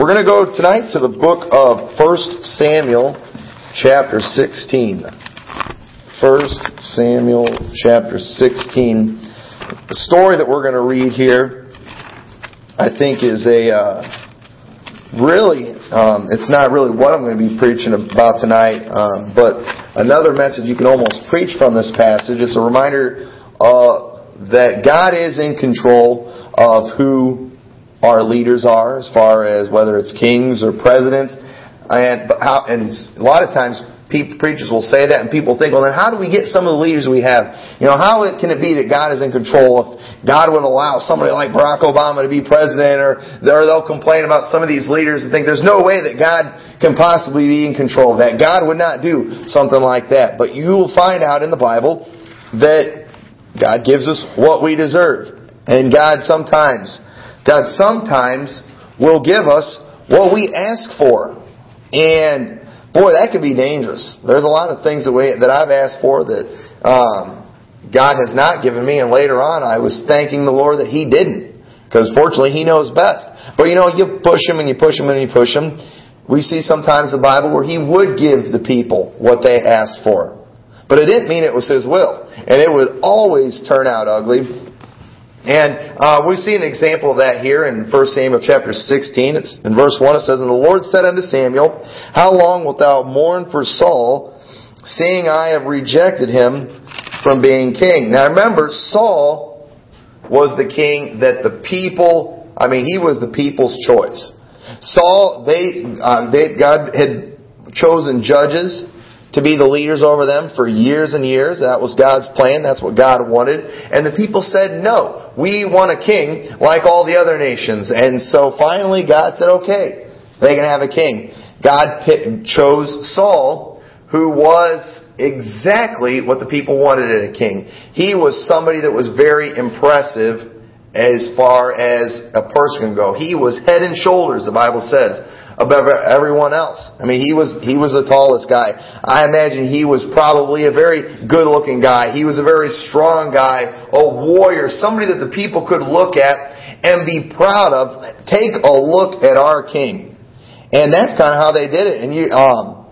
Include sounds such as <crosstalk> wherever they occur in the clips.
We're going to go tonight to the book of 1 Samuel, chapter 16. 1 Samuel, chapter 16. The story that we're going to read here, I think, is a uh, really, um, it's not really what I'm going to be preaching about tonight, um, but another message you can almost preach from this passage. It's a reminder uh, that God is in control of who our leaders are, as far as whether it's kings or presidents. And, how, and a lot of times preachers will say that and people think, well then how do we get some of the leaders we have? You know, how can it be that God is in control if God would allow somebody like Barack Obama to be president or, or they'll complain about some of these leaders and think there's no way that God can possibly be in control of that. God would not do something like that. But you will find out in the Bible that God gives us what we deserve. And God sometimes God sometimes will give us what we ask for. And boy, that can be dangerous. There's a lot of things that, we, that I've asked for that um, God has not given me, and later on I was thanking the Lord that He didn't. Because fortunately He knows best. But you know, you push Him and you push Him and you push Him. We see sometimes the Bible where He would give the people what they asked for. But it didn't mean it was His will. And it would always turn out ugly. And uh, we see an example of that here in 1 Samuel chapter 16. It's in verse 1 it says, And the Lord said unto Samuel, How long wilt thou mourn for Saul, seeing I have rejected him from being king? Now remember, Saul was the king that the people, I mean, he was the people's choice. Saul, they, uh, they God had chosen judges to be the leaders over them for years and years. That was God's plan. That's what God wanted. And the people said, no, we want a king like all the other nations. And so finally God said, okay, they can have a king. God chose Saul, who was exactly what the people wanted in a king. He was somebody that was very impressive as far as a person can go. He was head and shoulders, the Bible says, above everyone else. I mean, he was, he was the tallest guy. I imagine he was probably a very good looking guy. He was a very strong guy, a warrior, somebody that the people could look at and be proud of. Take a look at our king. And that's kind of how they did it. And you, um,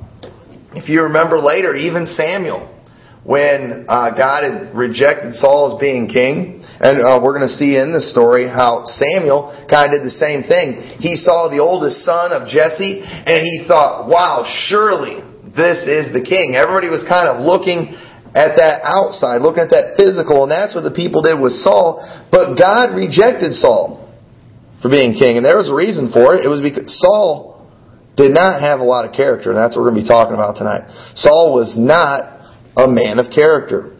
if you remember later, even Samuel, when uh, God had rejected Saul as being king. And uh, we're going to see in this story how Samuel kind of did the same thing. He saw the oldest son of Jesse and he thought, wow, surely this is the king. Everybody was kind of looking at that outside, looking at that physical, and that's what the people did with Saul. But God rejected Saul for being king, and there was a reason for it. It was because Saul did not have a lot of character, and that's what we're going to be talking about tonight. Saul was not a man of character.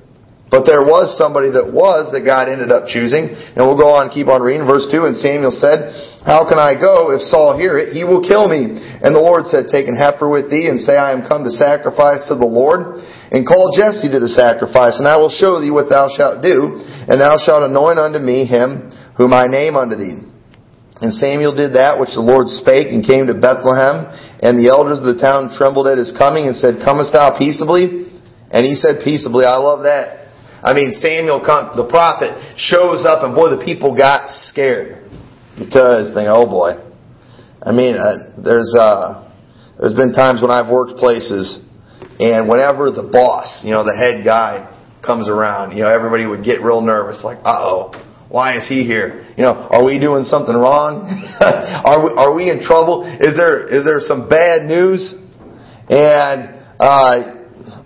But there was somebody that was that God ended up choosing. And we'll go on, keep on reading. Verse 2, And Samuel said, How can I go? If Saul hear it, he will kill me. And the Lord said, Take an heifer with thee, and say, I am come to sacrifice to the Lord. And call Jesse to the sacrifice, and I will show thee what thou shalt do. And thou shalt anoint unto me him whom I name unto thee. And Samuel did that which the Lord spake, and came to Bethlehem. And the elders of the town trembled at his coming, and said, Comest thou peaceably? And he said peaceably, I love that. I mean, Samuel, the prophet, shows up and boy, the people got scared. Because they, oh boy. I mean, uh, there's, uh, there's been times when I've worked places and whenever the boss, you know, the head guy comes around, you know, everybody would get real nervous, like, uh oh, why is he here? You know, are we doing something wrong? <laughs> are we, are we in trouble? Is there, is there some bad news? And, uh,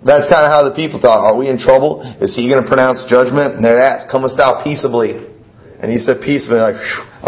that's kind of how the people thought. Are we in trouble? Is he going to pronounce judgment? And they asked, comest thou peaceably? And he said peaceably, like,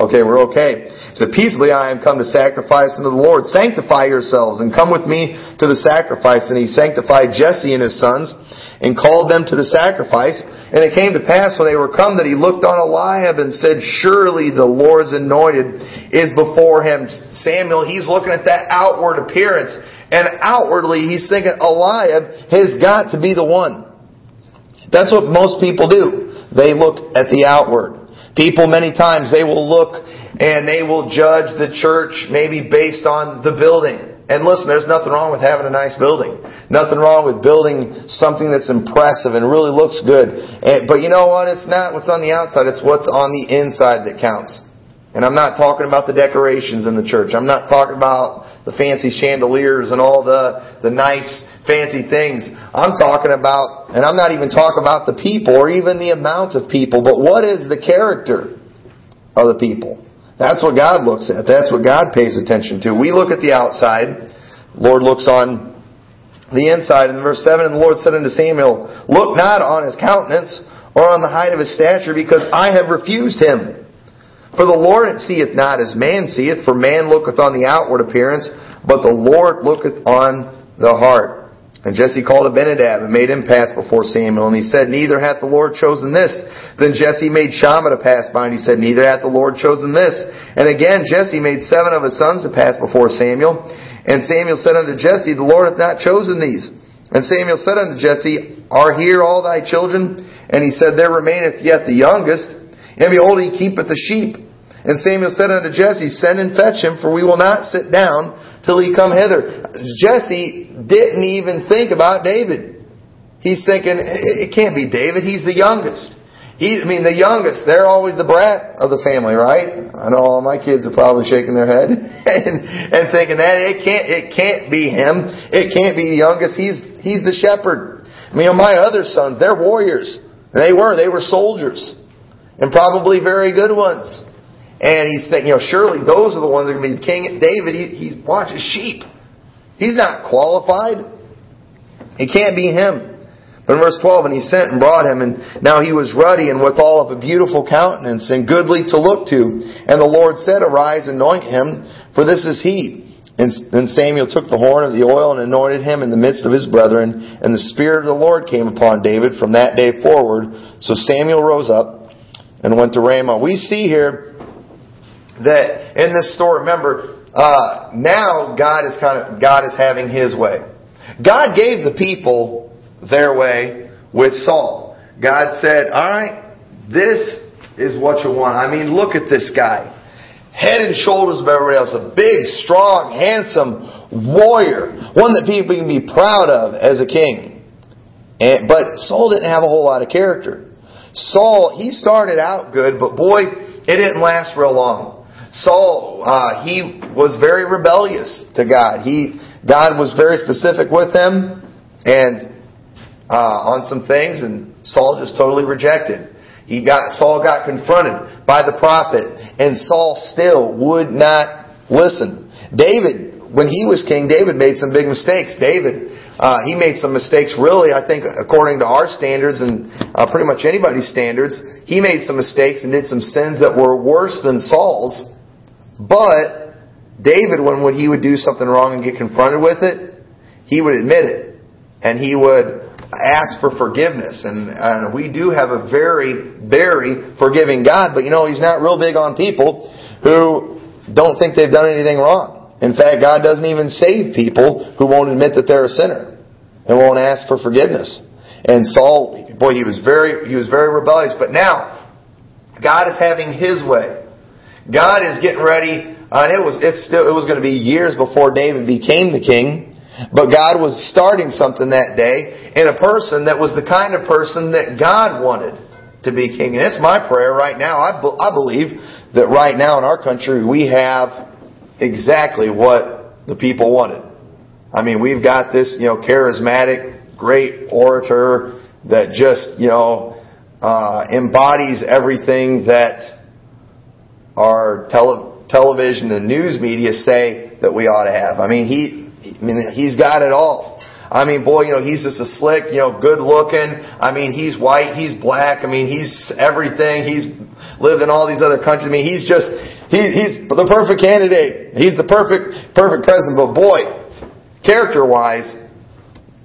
okay, we're okay. He said, peaceably I am come to sacrifice unto the Lord. Sanctify yourselves and come with me to the sacrifice. And he sanctified Jesse and his sons and called them to the sacrifice. And it came to pass when they were come that he looked on Eliab and said, surely the Lord's anointed is before him. Samuel, he's looking at that outward appearance and outwardly he's thinking Eliab has got to be the one. That's what most people do. They look at the outward. People many times they will look and they will judge the church maybe based on the building. And listen, there's nothing wrong with having a nice building. Nothing wrong with building something that's impressive and really looks good. but you know what? It's not what's on the outside, it's what's on the inside that counts. And I'm not talking about the decorations in the church. I'm not talking about the fancy chandeliers and all the, the nice fancy things. I'm talking about, and I'm not even talking about the people or even the amount of people, but what is the character of the people? That's what God looks at. That's what God pays attention to. We look at the outside. Lord looks on the inside. In verse 7, and the Lord said unto Samuel, Look not on his countenance or on the height of his stature, because I have refused him. For the Lord seeth not as man seeth, for man looketh on the outward appearance, but the Lord looketh on the heart. And Jesse called Abinadab and made him pass before Samuel. And he said, Neither hath the Lord chosen this. Then Jesse made Shammah to pass by, and he said, Neither hath the Lord chosen this. And again Jesse made seven of his sons to pass before Samuel. And Samuel said unto Jesse, The Lord hath not chosen these. And Samuel said unto Jesse, Are here all thy children? And he said, There remaineth yet the youngest. And behold, he keepeth the sheep. And Samuel said unto Jesse, Send and fetch him, for we will not sit down till he come hither. Jesse didn't even think about David. He's thinking, it can't be David. He's the youngest. He, I mean, the youngest. They're always the brat of the family, right? I know all my kids are probably shaking their head <laughs> and, and thinking that it can't, it can't be him. It can't be the youngest. He's, he's the shepherd. I mean, my other sons, they're warriors. They were. They were soldiers. And probably very good ones. And he's thinking, you know, surely those are the ones that are going to be the king. David, he, he watches sheep. He's not qualified. It can't be him. But in verse 12, and he sent and brought him, and now he was ruddy and withal of a beautiful countenance and goodly to look to. And the Lord said, Arise, anoint him, for this is he. And then Samuel took the horn of the oil and anointed him in the midst of his brethren, and the Spirit of the Lord came upon David from that day forward. So Samuel rose up and went to Ramah. We see here that in this story, remember, uh, now God is kind of God is having His way. God gave the people their way with Saul. God said, "All right, this is what you want." I mean, look at this guy, head and shoulders above everybody else, a big, strong, handsome warrior, one that people can be proud of as a king. And, but Saul didn't have a whole lot of character. Saul, he started out good, but boy, it didn't last real long. Saul, uh, he was very rebellious to God. He, God was very specific with him and uh, on some things, and Saul just totally rejected. He got Saul got confronted by the prophet, and Saul still would not listen. David, when he was king, David made some big mistakes. David, uh, he made some mistakes. Really, I think according to our standards and uh, pretty much anybody's standards, he made some mistakes and did some sins that were worse than Saul's. But David, when would, he would do something wrong and get confronted with it, he would admit it. And he would ask for forgiveness. And, and we do have a very, very forgiving God, but you know, He's not real big on people who don't think they've done anything wrong. In fact, God doesn't even save people who won't admit that they're a sinner and won't ask for forgiveness. And Saul, boy, he was very, he was very rebellious. But now, God is having His way. God is getting ready, uh, and it was it's still it was going to be years before David became the king. But God was starting something that day in a person that was the kind of person that God wanted to be king. And it's my prayer right now. I, I believe that right now in our country we have exactly what the people wanted. I mean, we've got this, you know, charismatic, great orator that just, you know, uh, embodies everything that our tele- television and news media say that we ought to have. I mean, he, I mean, he's got it all. I mean, boy, you know, he's just a slick, you know, good looking. I mean, he's white, he's black. I mean, he's everything. He's lived in all these other countries. I mean, he's just, he, he's the perfect candidate. He's the perfect, perfect president. But boy, character wise,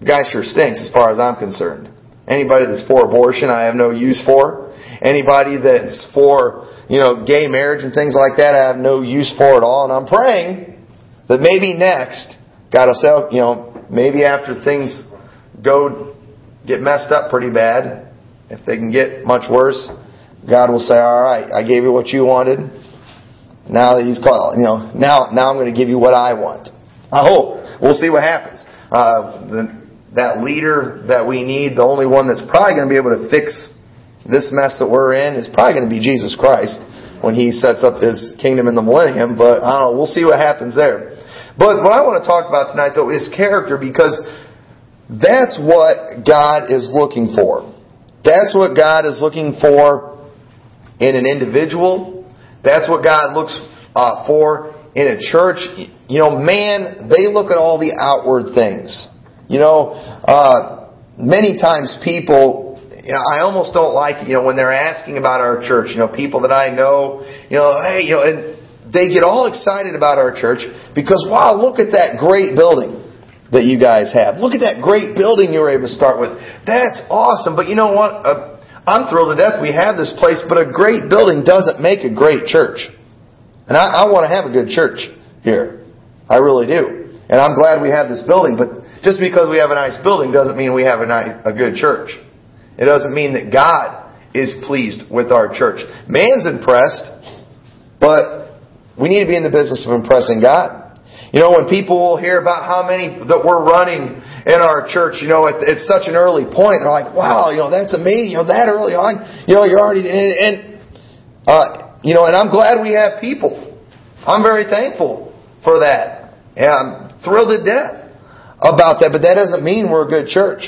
guy sure stinks as far as I'm concerned. Anybody that's for abortion, I have no use for. Anybody that's for you know, gay marriage and things like that I have no use for at all. And I'm praying that maybe next, God will say, you know, maybe after things go, get messed up pretty bad, if they can get much worse, God will say, all right, I gave you what you wanted. Now that He's called, you know, now, now I'm going to give you what I want. I hope. We'll see what happens. Uh, the, that leader that we need, the only one that's probably going to be able to fix this mess that we're in is probably going to be Jesus Christ. when he sets up his kingdom in the millennium, but I don't know, we'll see what happens there. But what I want to talk about tonight though is character because that's what God is looking for. That's what God is looking for in an individual. That's what God looks uh, for in a church. You know, man, they look at all the outward things. You know, uh, many times people, you know, I almost don't like, you know, when they're asking about our church, you know, people that I know, you know, hey, you know, and they get all excited about our church because, wow, look at that great building that you guys have. Look at that great building you were able to start with. That's awesome. But you know what? Uh, I'm thrilled to death we have this place, but a great building doesn't make a great church. And I, I want to have a good church here. I really do. And I'm glad we have this building, but just because we have a nice building doesn't mean we have a, nice, a good church. It doesn't mean that God is pleased with our church. Man's impressed, but we need to be in the business of impressing God. You know, when people will hear about how many that we're running in our church, you know, at, at such an early point, they're like, wow, you know, that's amazing. You know, that early on, you know, you're already, and, and uh, you know, and I'm glad we have people. I'm very thankful for that. And I'm thrilled to death about that, but that doesn't mean we're a good church.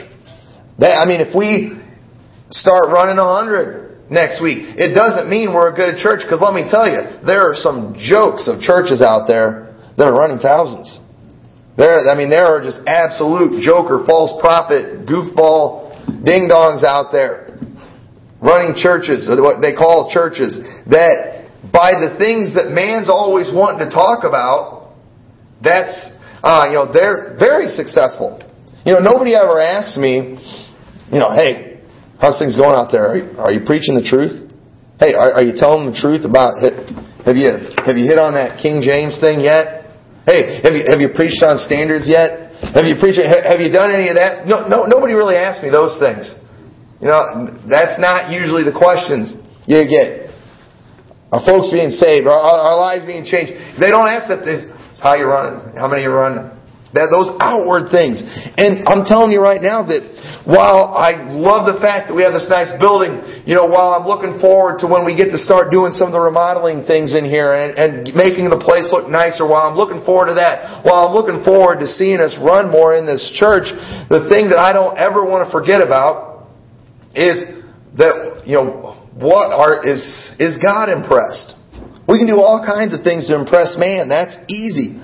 That, I mean, if we start running a hundred next week, it doesn't mean we're a good church, because let me tell you, there are some jokes of churches out there that are running thousands. There, I mean, there are just absolute joker, false prophet, goofball, ding dongs out there running churches, or what they call churches, that by the things that man's always wanting to talk about, that's, uh, you know, they're very successful. You know, nobody ever asks me, you know, hey, how's things going out there? Are you, are you preaching the truth? Hey, are, are you telling the truth about? Have you have you hit on that King James thing yet? Hey, have you, have you preached on standards yet? Have you preached, have you done any of that? No, no, nobody really asks me those things. You know, that's not usually the questions you get. Are folks being saved? Are our lives being changed? If They don't ask that. This, how you're running? How many you're running? That those outward things. And I'm telling you right now that while I love the fact that we have this nice building, you know, while I'm looking forward to when we get to start doing some of the remodeling things in here and, and making the place look nicer, while I'm looking forward to that, while I'm looking forward to seeing us run more in this church, the thing that I don't ever want to forget about is that, you know, what are, is, is God impressed? We can do all kinds of things to impress man. That's easy.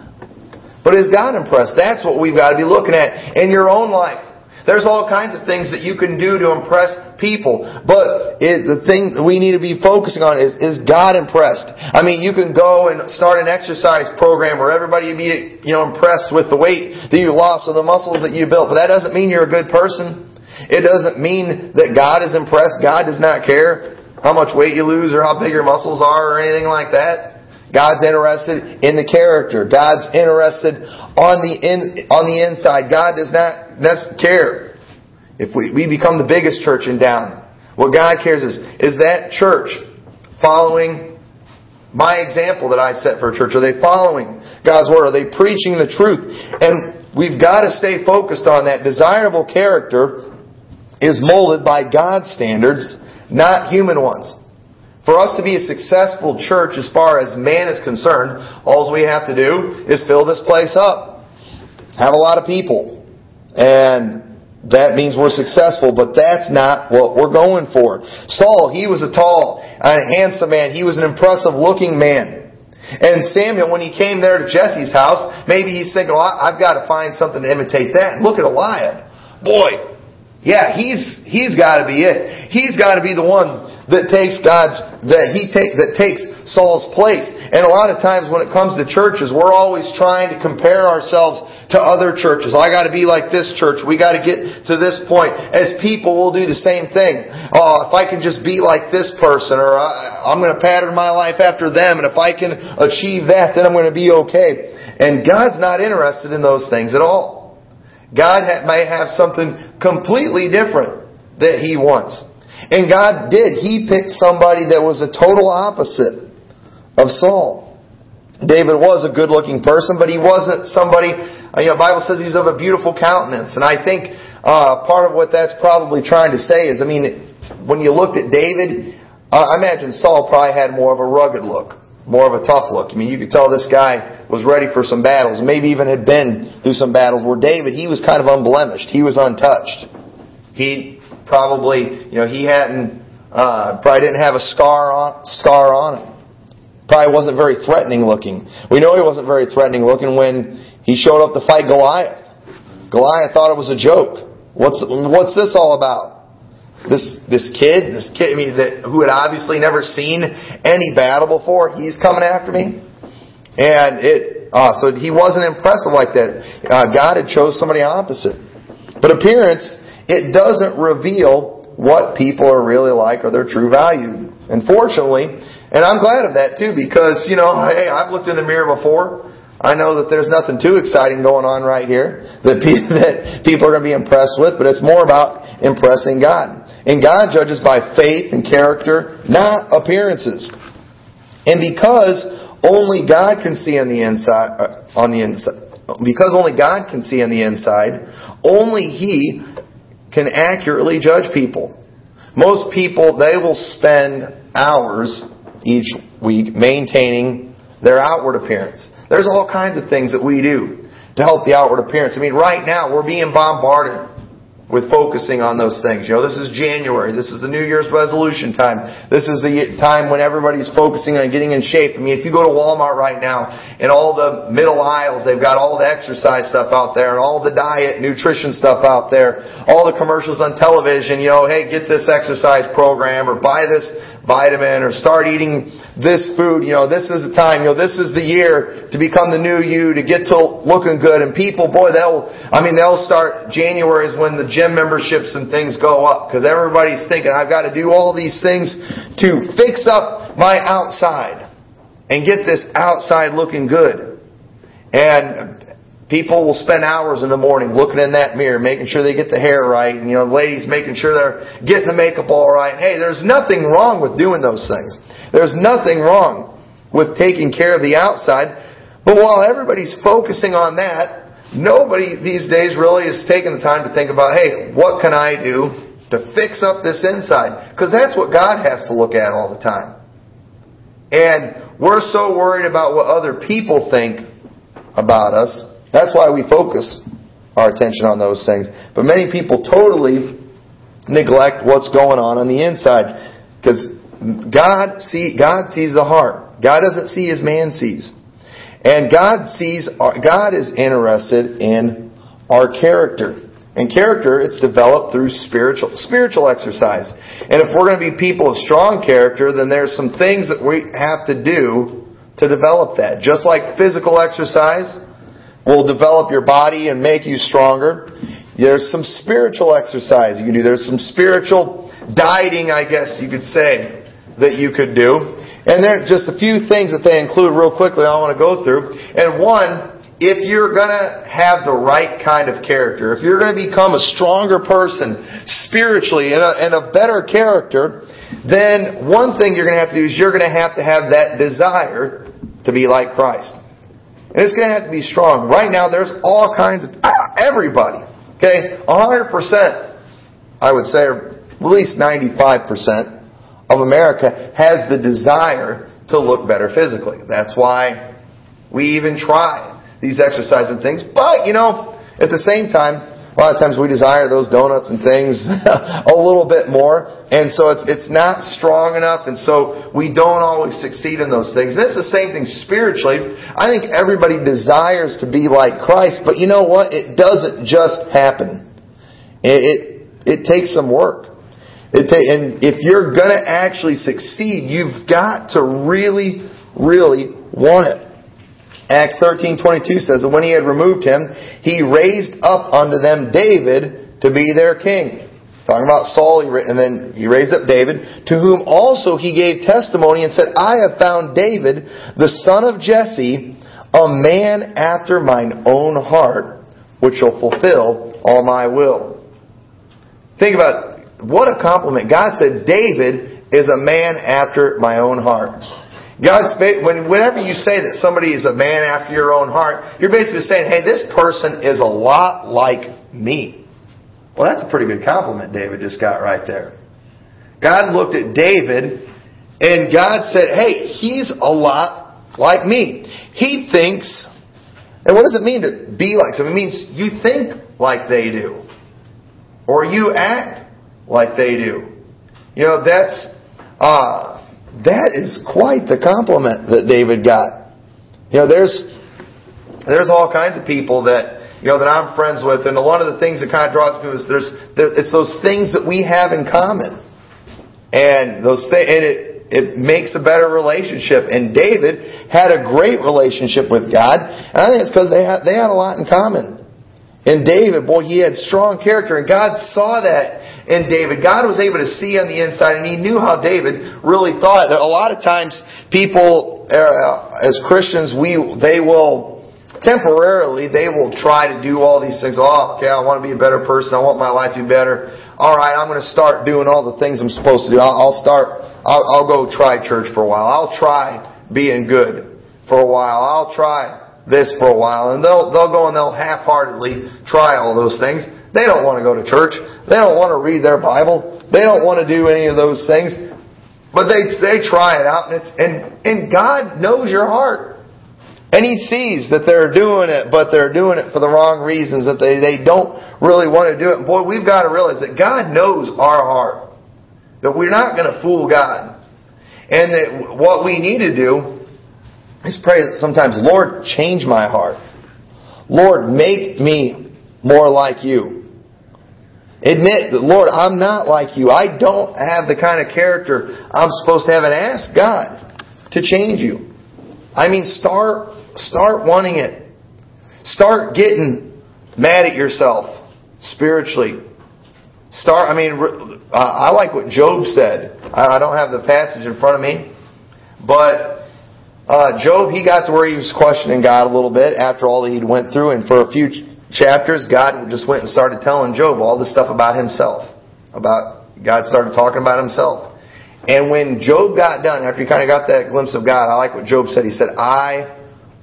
But is God impressed? That's what we've got to be looking at in your own life. There's all kinds of things that you can do to impress people. But it, the thing that we need to be focusing on is, is God impressed? I mean, you can go and start an exercise program where everybody be, you know, impressed with the weight that you lost or the muscles that you built. But that doesn't mean you're a good person. It doesn't mean that God is impressed. God does not care how much weight you lose or how big your muscles are or anything like that. God's interested in the character. God's interested on the in, on the inside. God does not care if we, we become the biggest church in town. What God cares is is that church following my example that I set for a church? Are they following God's word? Are they preaching the truth? And we've got to stay focused on that. Desirable character is molded by God's standards, not human ones. For us to be a successful church as far as man is concerned, all we have to do is fill this place up. Have a lot of people. And that means we're successful, but that's not what we're going for. Saul, he was a tall and handsome man. He was an impressive looking man. And Samuel, when he came there to Jesse's house, maybe he's thinking, well, I've got to find something to imitate that. Look at Eliab. Boy, yeah, he's, he's got to be it. He's got to be the one that takes God's that he take that takes Saul's place. And a lot of times when it comes to churches, we're always trying to compare ourselves to other churches. I got to be like this church. We got to get to this point. As people, we'll do the same thing. Oh, if I can just be like this person, or I'm going to pattern my life after them, and if I can achieve that, then I'm going to be okay. And God's not interested in those things at all. God may have something completely different that He wants. And God did. He picked somebody that was a total opposite of Saul. David was a good looking person, but he wasn't somebody, uh, you know, the Bible says he's of a beautiful countenance. And I think uh, part of what that's probably trying to say is, I mean, when you looked at David, I imagine Saul probably had more of a rugged look, more of a tough look. I mean, you could tell this guy was ready for some battles, maybe even had been through some battles. Where David, he was kind of unblemished, he was untouched. He probably, you know, he hadn't, uh, probably didn't have a scar on scar on him. Probably wasn't very threatening looking. We know he wasn't very threatening looking when he showed up to fight Goliath. Goliath thought it was a joke. What's what's this all about? This this kid, this kid, I mean, that, who had obviously never seen any battle before, he's coming after me, and it. Uh, so he wasn't impressive like that. Uh, God had chose somebody opposite. But appearance, it doesn't reveal what people are really like or their true value. Unfortunately, and I'm glad of that too because, you know, hey, I've looked in the mirror before. I know that there's nothing too exciting going on right here that people, <laughs> that people are going to be impressed with, but it's more about impressing God. And God judges by faith and character, not appearances. And because only God can see on the inside, uh, on the inside, because only God can see on the inside, only He can accurately judge people. Most people, they will spend hours each week maintaining their outward appearance. There's all kinds of things that we do to help the outward appearance. I mean, right now we're being bombarded with focusing on those things. You know, this is January. This is the New Year's resolution time. This is the time when everybody's focusing on getting in shape. I mean, if you go to Walmart right now, in all the middle aisles, they've got all the exercise stuff out there and all the diet, nutrition stuff out there. All the commercials on television, you know, hey, get this exercise program or buy this vitamin or start eating this food. You know, this is the time, you know, this is the year to become the new you, to get to looking good. And people, boy, they'll, I mean, they'll start, January is when the gym memberships and things go up because everybody's thinking, I've got to do all these things to fix up my outside and get this outside looking good. And People will spend hours in the morning looking in that mirror, making sure they get the hair right, and you know, ladies making sure they're getting the makeup all right. Hey, there's nothing wrong with doing those things. There's nothing wrong with taking care of the outside. But while everybody's focusing on that, nobody these days really is taking the time to think about, hey, what can I do to fix up this inside? Because that's what God has to look at all the time. And we're so worried about what other people think about us that's why we focus our attention on those things. But many people totally neglect what's going on on the inside because God see God sees the heart. God doesn't see as man sees. And God sees God is interested in our character. And character, it's developed through spiritual spiritual exercise. And if we're going to be people of strong character, then there's some things that we have to do to develop that. Just like physical exercise, will develop your body and make you stronger. There's some spiritual exercise you can do. There's some spiritual dieting, I guess you could say, that you could do. And there are just a few things that they include real quickly I want to go through. And one, if you're going to have the right kind of character, if you're going to become a stronger person spiritually and a, and a better character, then one thing you're going to have to do is you're going to have to have that desire to be like Christ. It's going to have to be strong. Right now, there's all kinds of, uh, everybody, okay, 100%, I would say, or at least 95% of America has the desire to look better physically. That's why we even try these exercise and things. But, you know, at the same time, a lot of times we desire those donuts and things <laughs> a little bit more, and so it's it's not strong enough, and so we don't always succeed in those things. And it's the same thing spiritually. I think everybody desires to be like Christ, but you know what? It doesn't just happen. It it, it takes some work. It ta- and if you're to actually succeed, you've got to really, really want it. Acts 13:22 says that when he had removed him, he raised up unto them David to be their king. Talking about Saul, and then he raised up David, to whom also he gave testimony and said, I have found David, the son of Jesse, a man after mine own heart, which shall fulfill all my will. Think about what a compliment. God said, David is a man after my own heart. God's when whenever you say that somebody is a man after your own heart, you're basically saying, "Hey, this person is a lot like me." Well, that's a pretty good compliment David just got right there. God looked at David And God said, hey, he's a lot like me. He thinks, and what does it mean to be like someone? It means you think like they do. Or you act like they do. You know, that's, uh, that is quite the compliment that David got. You know, there's, there's all kinds of people that, you know, that I'm friends with, and one of the things that kind of draws me is there's, there, it's those things that we have in common. And those things, and it, it makes a better relationship. And David had a great relationship with God, and I think it's because they had, they had a lot in common. And David, boy, he had strong character, and God saw that in David. God was able to see on the inside, and he knew how David really thought. That a lot of times, people, uh, as Christians, we, they will, temporarily, they will try to do all these things. Oh, okay, I want to be a better person. I want my life to be better. All right, I'm going to start doing all the things I'm supposed to do. I'll start I'll, I'll go try church for a while. I'll try being good for a while. I'll try this for a while. And they'll, they'll go and they'll half-heartedly try all those things. They don't want to go to church. They don't want to read their Bible. They don't want to do any of those things. But they, they try it out and it's, and, and God knows your heart. And He sees that they're doing it, but they're doing it for the wrong reasons, that they, they don't really want to do it. And boy, we've got to realize that God knows our heart. That we're not going to fool God. And that what we need to do is pray sometimes, Lord, change my heart. Lord, make me more like you. Admit that, Lord, I'm not like you. I don't have the kind of character I'm supposed to have and ask God to change you. I mean, start, start wanting it. Start getting mad at yourself spiritually. Start, I mean, uh, I like what Job said. I don't have the passage in front of me, but uh, Job, he got to where he was questioning God a little bit after all that he'd went through, and for a few chapters, God just went and started telling Job all this stuff about himself. About God started talking about himself. And when Job got done, after he kind of got that glimpse of God, I like what Job said. He said, "I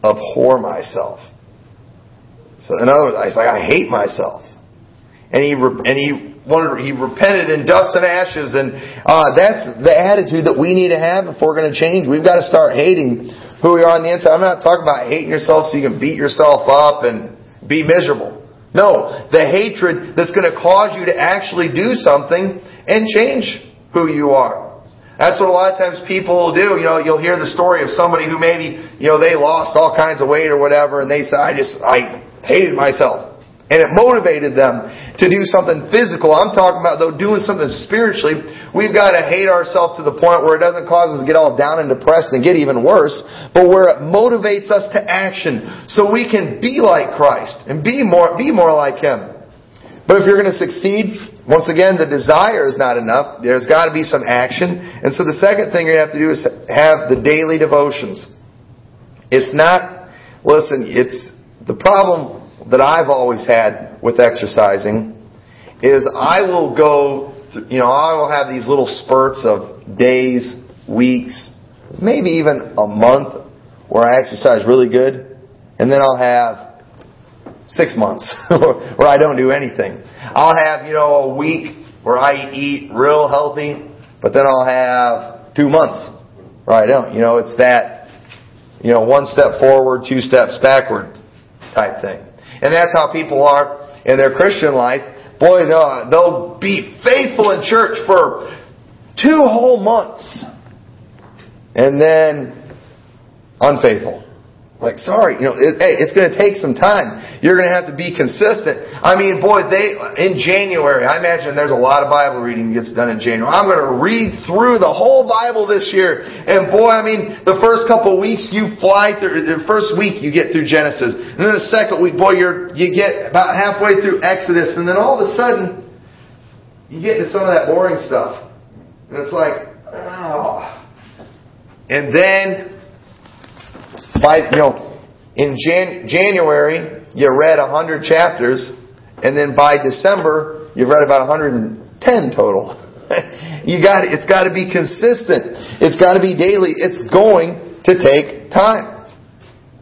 abhor myself." So in other words, he's like, "I hate myself," and he and he he repented in dust and ashes, and uh, that's the attitude that we need to have if we're going to change. We've got to start hating who we are on the inside. I'm not talking about hating yourself so you can beat yourself up and be miserable. No, the hatred that's going to cause you to actually do something and change who you are. That's what a lot of times people do. You know, you'll hear the story of somebody who maybe, you know, they lost all kinds of weight or whatever, and they say, I just, I hated myself. And it motivated them to do something physical. I'm talking about, though, doing something spiritually. We've got to hate ourselves to the point where it doesn't cause us to get all down and depressed and get even worse, but where it motivates us to action so we can be like Christ and be more, be more like Him. But if you're going to succeed, once again, the desire is not enough. There's got to be some action. And so the second thing you have to do is have the daily devotions. It's not, listen, it's, the problem that I've always had with exercising is I will go, you know, I will have these little spurts of days, weeks, maybe even a month where I exercise really good, and then I'll have six months <laughs> where I don't do anything. I'll have, you know, a week where I eat real healthy, but then I'll have two months where I don't. You know, it's that, you know, one step forward, two steps backward type thing. And that's how people are in their Christian life. Boy, they'll they'll be faithful in church for two whole months and then unfaithful. Like, sorry, you know, it, hey, it's going to take some time. You're going to have to be consistent. I mean, boy, they in January. I imagine there's a lot of Bible reading gets done in January. I'm going to read through the whole Bible this year, and boy, I mean, the first couple of weeks you fly through. The first week you get through Genesis, and then the second week, boy, you're you get about halfway through Exodus, and then all of a sudden you get into some of that boring stuff, and it's like, oh. And then by, you know, in Jan- January, you read 100 chapters, and then by December, you've read about 110 total. <laughs> you got it's got to be consistent. It's got to be daily. It's going to take time.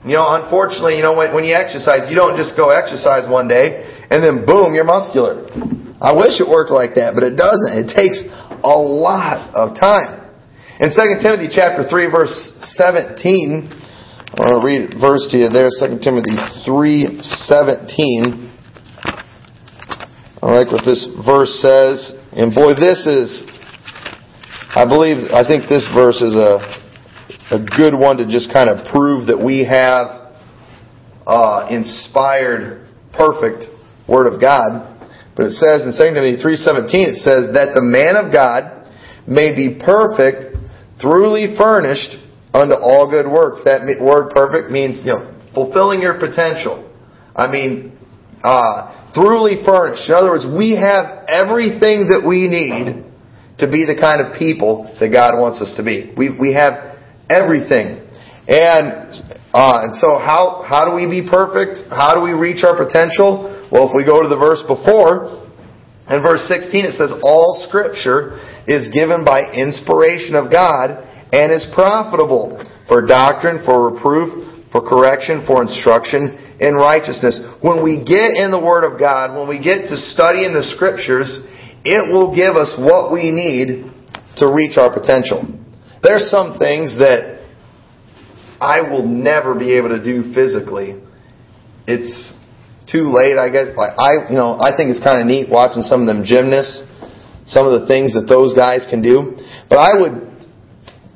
You know, unfortunately, you know, when, when you exercise, you don't just go exercise one day and then boom, you're muscular. I wish it worked like that, but it doesn't. It takes a lot of time. In 2 Timothy chapter 3 verse 17, I want to read a verse to you there, 2 Timothy 3, 17. I like what this verse says. And boy, this is, I believe, I think this verse is a, a good one to just kind of prove that we have uh, inspired, perfect Word of God. But it says in 2 Timothy 3.17, it says, that the man of God may be perfect, thoroughly furnished unto all good works. That word perfect means, you know, fulfilling your potential. I mean, uh, thoroughly furnished. In other words, we have everything that we need to be the kind of people that God wants us to be. We, we have everything. And, uh, and so how, how do we be perfect? How do we reach our potential? Well, if we go to the verse before, in verse 16 it says, All scripture is given by inspiration of God and is profitable for doctrine, for reproof, for correction, for instruction in righteousness. When we get in the Word of God, when we get to studying the scriptures, it will give us what we need to reach our potential. There's some things that I will never be able to do physically. It's too late, I guess. Like I, you know, I think it's kind of neat watching some of them gymnasts, some of the things that those guys can do. But I would,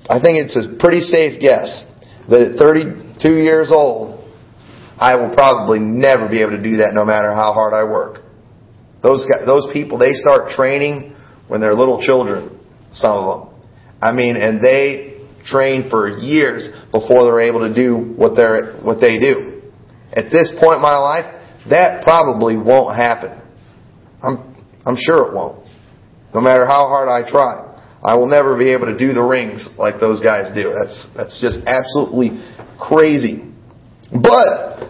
I think it's a pretty safe guess that at 32 years old, I will probably never be able to do that, no matter how hard I work. Those guys, those people, they start training when they're little children. Some of them. I mean, and they train for years before they're able to do what they're what they do. At this point in my life, that probably won't happen. I'm, I'm sure it won't. No matter how hard I try. I will never be able to do the rings like those guys do. That's, that's just absolutely crazy. But,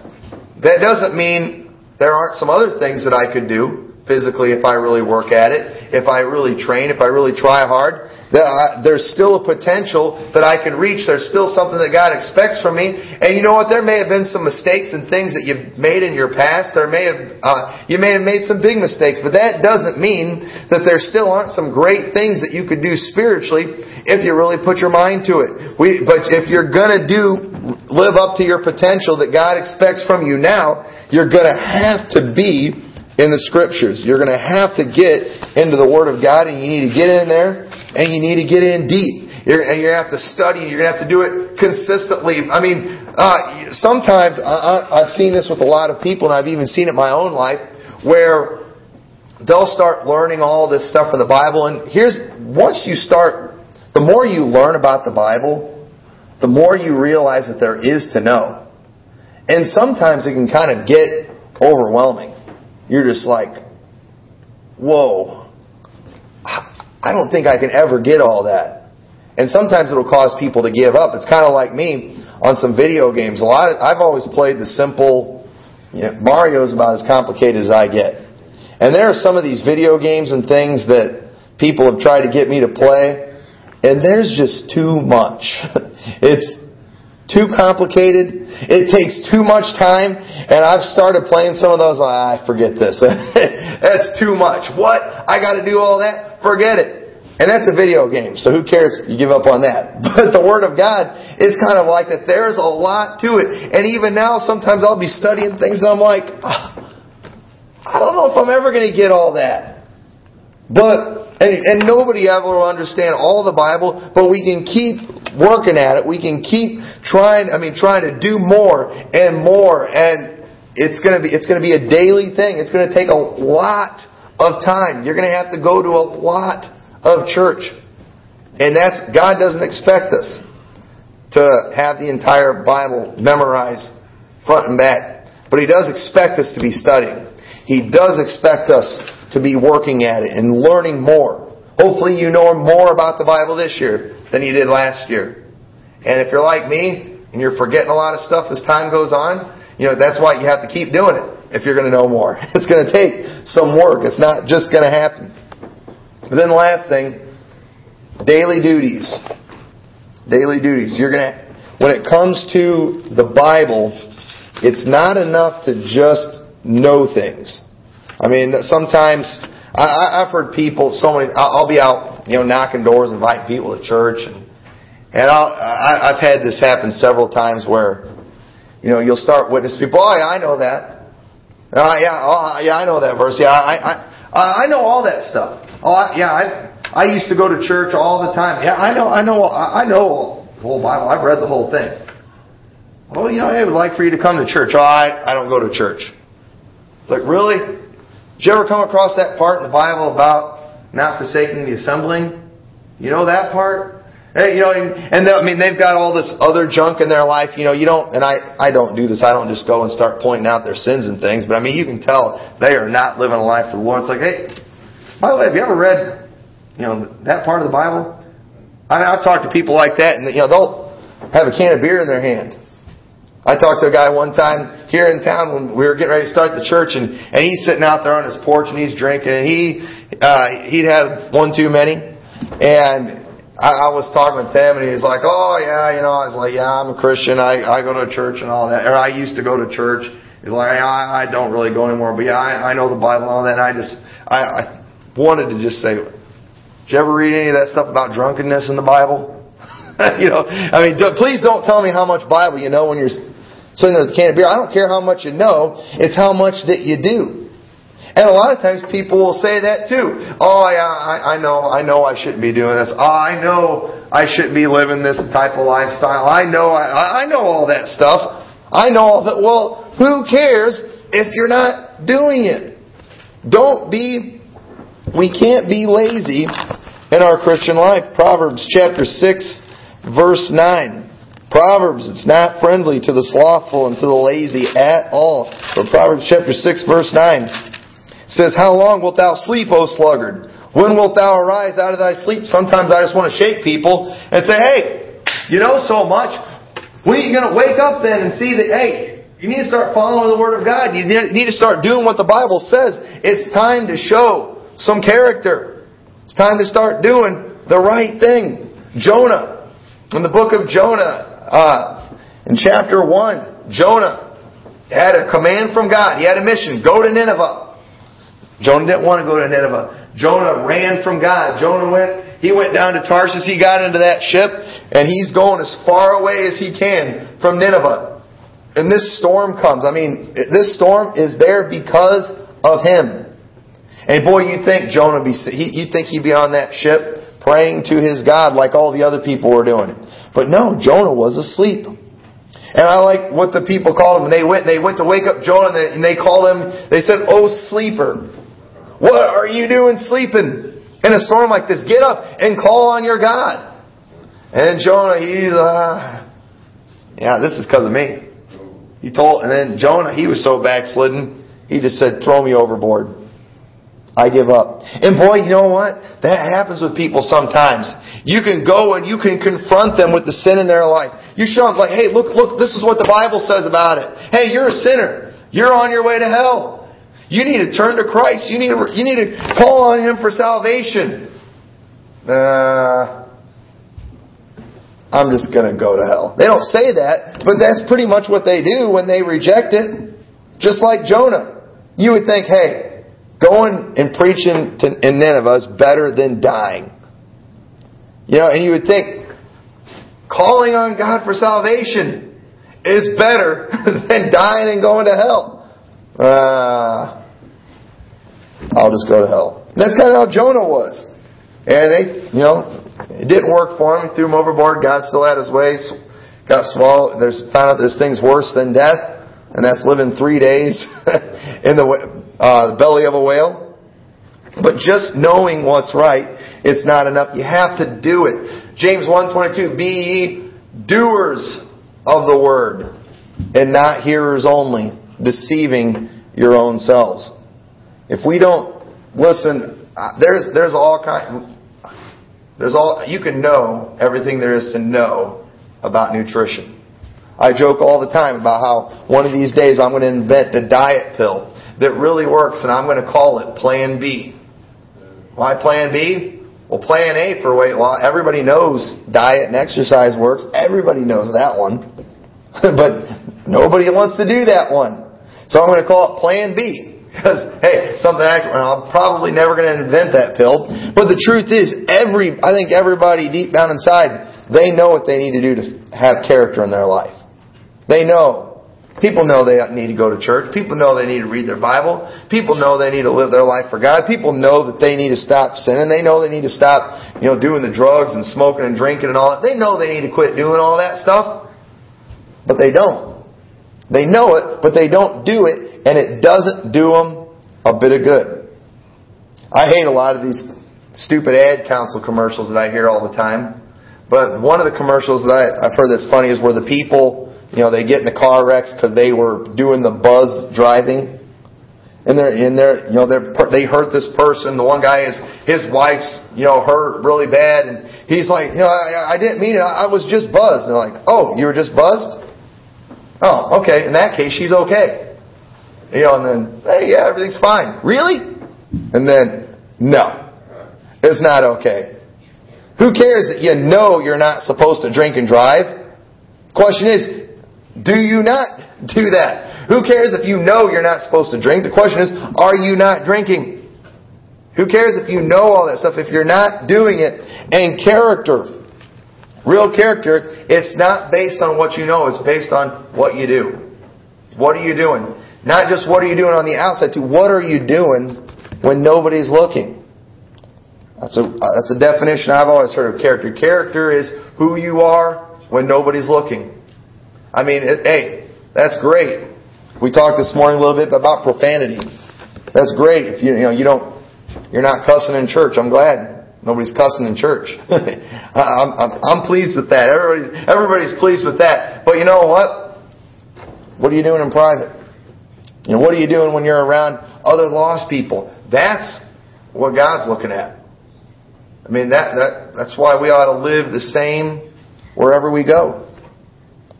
that doesn't mean there aren't some other things that I could do physically if I really work at it, if I really train, if I really try hard there's still a potential that I can reach. There's still something that God expects from me. And you know what? There may have been some mistakes and things that you've made in your past. There may have, uh, you may have made some big mistakes, but that doesn't mean that there still aren't some great things that you could do spiritually if you really put your mind to it. We, but if you're gonna do, live up to your potential that God expects from you now, you're gonna have to be in the scriptures. You're going to have to get into the Word of God and you need to get in there and you need to get in deep. You're, and you're going to have to study. You're going to have to do it consistently. I mean, uh, sometimes I, I've seen this with a lot of people, and I've even seen it in my own life, where they'll start learning all this stuff from the Bible. And here's once you start, the more you learn about the Bible, the more you realize that there is to know. And sometimes it can kind of get overwhelming. You're just like, whoa, I don't think I can ever get all that. And sometimes it'll cause people to give up. It's kind of like me on some video games. A lot of, I've always played the simple, you know, Mario's about as complicated as I get. And there are some of these video games and things that people have tried to get me to play, and there's just too much. <laughs> it's too complicated. It takes too much time. And I've started playing some of those. I forget this. <laughs> That's too much. What? I got to do all that? Forget it. And that's a video game, so who cares you give up on that? <laughs> But the Word of God is kind of like that. There's a lot to it. And even now, sometimes I'll be studying things and I'm like, oh, I don't know if I'm ever going to get all that. But, and, and nobody ever will understand all the Bible, but we can keep working at it. We can keep trying, I mean, trying to do more and more. And it's going to be, it's going to be a daily thing. It's going to take a lot of time. You're going to have to go to a lot of church. And that's, God doesn't expect us to have the entire Bible memorized front and back. But He does expect us to be studying. He does expect us to be working at it and learning more. Hopefully you know more about the Bible this year than you did last year. And if you're like me and you're forgetting a lot of stuff as time goes on, you know, that's why you have to keep doing it if you're going to know more. <laughs> It's going to take some work. It's not just going to happen. But then the last thing, daily duties. Daily duties. You're gonna, when it comes to the Bible, it's not enough to just know things. I mean, sometimes I, have heard people. So many. I'll be out, you know, knocking doors, inviting people to church, and And I'll, I, I've had this happen several times where, you know, you'll start witnessing people. Oh, yeah, I know that. Oh, yeah, oh, yeah, I know that verse. Yeah, I, I, I know all that stuff. Oh, yeah, I, I used to go to church all the time. Yeah, I know, I know, I know the whole Bible. I've read the whole thing. Oh, you know, I would like for you to come to church. Oh, I, I don't go to church. It's like, really? Did you ever come across that part in the Bible about not forsaking the assembling? You know that part? Hey, you know, and I mean, they've got all this other junk in their life. You know, you don't, and I, I don't do this. I don't just go and start pointing out their sins and things. But I mean, you can tell they are not living a life for the Lord. It's like, hey, by the way, have you ever read, you know, that part of the Bible? I mean, I've talked to people like that, and you know, they'll have a can of beer in their hand. I talked to a guy one time here in town when we were getting ready to start the church, and and he's sitting out there on his porch and he's drinking, and he uh, he'd had one too many, and I, I was talking with him, and he was like, "Oh yeah, you know." I was like, "Yeah, I'm a Christian. I I go to church and all that, or I used to go to church." He's like, "I I don't really go anymore, but yeah, I I know the Bible and all that." And I just I, I wanted to just say, "Did you ever read any of that stuff about drunkenness in the Bible?" <laughs> you know, I mean, please don't tell me how much Bible you know when you're sitting with a can of beer. I don't care how much you know; it's how much that you do. And a lot of times people will say that too. Oh, yeah, I, I know, I know I shouldn't be doing this. Oh, I know I shouldn't be living this type of lifestyle. I know, I, I know all that stuff. I know all that. Well, who cares if you're not doing it? Don't be, we can't be lazy in our Christian life. Proverbs chapter 6 verse 9. Proverbs, it's not friendly to the slothful and to the lazy at all. But Proverbs chapter 6 verse 9 says, How long wilt thou sleep, O sluggard? When wilt thou arise out of thy sleep? Sometimes I just want to shake people and say, Hey, you know so much. When are you going to wake up then and see that, hey, you need to start following the Word of God. You need to start doing what the Bible says. It's time to show some character. It's time to start doing the right thing. Jonah, in the book of Jonah, uh, in chapter 1, Jonah had a command from God. He had a mission. Go to Nineveh. Jonah didn't want to go to Nineveh. Jonah ran from God. Jonah went, he went down to Tarshish. He got into that ship and he's going as far away as he can from Nineveh. And this storm comes. I mean, this storm is there because of him. And boy, you think Jonah be, you think he'd be on that ship praying to his God like all the other people were doing. But no, Jonah was asleep. And I like what the people called him. They went, they went to wake up Jonah and they, and they called him, they said, Oh sleeper. What are you doing sleeping in a storm like this? Get up and call on your God. And Jonah, he's, uh, yeah, this is because of me. He told, and then Jonah, he was so backslidden, he just said, throw me overboard. I give up. And boy, you know what? That happens with people sometimes. You can go and you can confront them with the sin in their life. You show them like, hey, look, look, this is what the Bible says about it. Hey, you're a sinner. You're on your way to hell. You need to turn to Christ. You need to, you need to call on Him for salvation. Uh, I'm just going to go to hell. They don't say that, but that's pretty much what they do when they reject it. Just like Jonah. You would think, hey, going and preaching to, in Nineveh is better than dying. You know, and you would think, calling on God for salvation is better <laughs> than dying and going to hell. Uh, I'll just go to hell. And that's kind of how Jonah was. And they, you know, it didn't work for him. He threw him overboard. God still had his way. Got swallowed. There's found out there's things worse than death, and that's living three days <laughs> in the uh, belly of a whale. But just knowing what's right, it's not enough. You have to do it. James 1.22, Be ye doers of the word, and not hearers only deceiving your own selves. If we don't listen, uh, there's there's all kind there's all you can know everything there is to know about nutrition. I joke all the time about how one of these days I'm going to invent a diet pill that really works and I'm going to call it Plan B. Why Plan B? Well, Plan A for weight loss, everybody knows diet and exercise works. Everybody knows that one. <laughs> but nobody wants to do that one. So I'm going to call it Plan B. Because, hey, something I'm probably never going to invent that pill. But the truth is, every, I think everybody deep down inside they know what they need to do to have character in their life. They know. People know they need to go to church. People know they need to read their Bible. People know they need to live their life for God. People know that they need to stop sinning. They know they need to stop, you know, doing the drugs and smoking and drinking and all that. They know they need to quit doing all that stuff. But they don't. They know it, but they don't do it, and it doesn't do them a bit of good. I hate a lot of these stupid ad council commercials that I hear all the time. But one of the commercials that I, I've heard that's funny is where the people, you know, they get in the car wrecks because they were doing the buzz driving. And they're in there, you know, they they hurt this person. The one guy is his wife's, you know, hurt really bad, and he's like, you know, I, I didn't mean it. I was just buzzed. And they're like, oh, you were just buzzed? Oh, okay. In that case, she's okay. You know, and then, hey, yeah, everything's fine. Really? And then, no, it's not okay. Who cares that you know you're not supposed to drink and drive? Question is, do you not do that? Who cares if you know you're not supposed to drink? The question is, are you not drinking? Who cares if you know all that stuff if you're not doing it? And character, real character, it's not based on what you know, it's based on what you do. What are you doing? Not just what are you doing on the outside, to what are you doing when nobody's looking? That's a, that's a definition I've always heard of character. Character is who you are when nobody's looking. I mean, it, hey, that's great. We talked this morning a little bit about profanity. That's great. If you, you know, you don't, you're not cussing in church. I'm glad nobody's cussing in church. <laughs> I'm, I'm, I'm pleased with that. Everybody's, everybody's pleased with that. But you know what? What are you doing in private? You know, what are you doing when you're around other lost people? That's what God's looking at. I mean, that, that, that's why we ought to live the same wherever we go.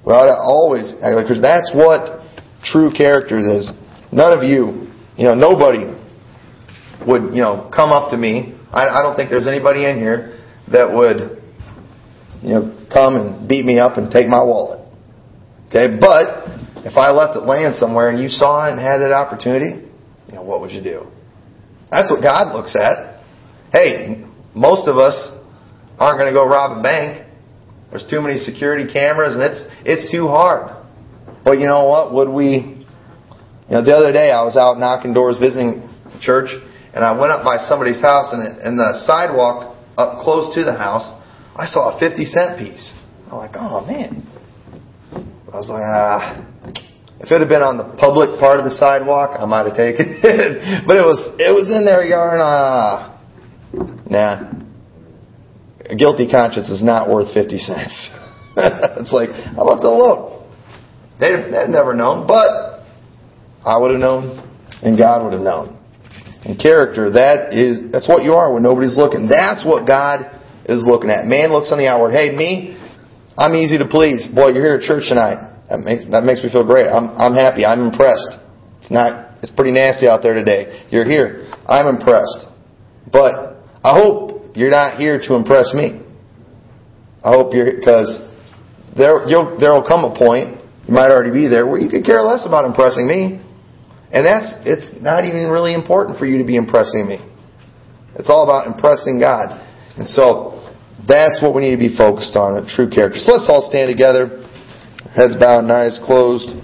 We ought to always, because that's what true character is. None of you, you know, nobody would, you know, come up to me. I, I don't think there's anybody in here that would, you know, come and beat me up and take my wallet. Okay, but if I left it laying somewhere and you saw it and had that opportunity, you know, what would you do? That's what God looks at. Hey, most of us aren't going to go rob a bank. There's too many security cameras and it's it's too hard. But you know what? Would we you know, the other day I was out knocking doors visiting church and I went up by somebody's house and and the sidewalk up close to the house, I saw a 50 cent piece. I'm like, "Oh man." I was like, "Ah, if it had been on the public part of the sidewalk, I might have taken <laughs> it. but it was it was in there, yarn. Ah, Nah. A guilty conscience is not worth 50 cents. <laughs> it's like, how about the look? They'd, they'd never known, but I would have known, and God would have known. And character, that is, that's what you are when nobody's looking. That's what God is looking at. Man looks on the outward. Hey, me, I'm easy to please. Boy, you're here at church tonight. That makes, that makes me feel great. I'm, I'm happy. I'm impressed. It's not, it's pretty nasty out there today. You're here. I'm impressed. But I hope you're not here to impress me. I hope you're because there there will come a point you might already be there where you could care less about impressing me, and that's it's not even really important for you to be impressing me. It's all about impressing God, and so that's what we need to be focused on, a true character. So let's all stand together, heads bowed and eyes closed.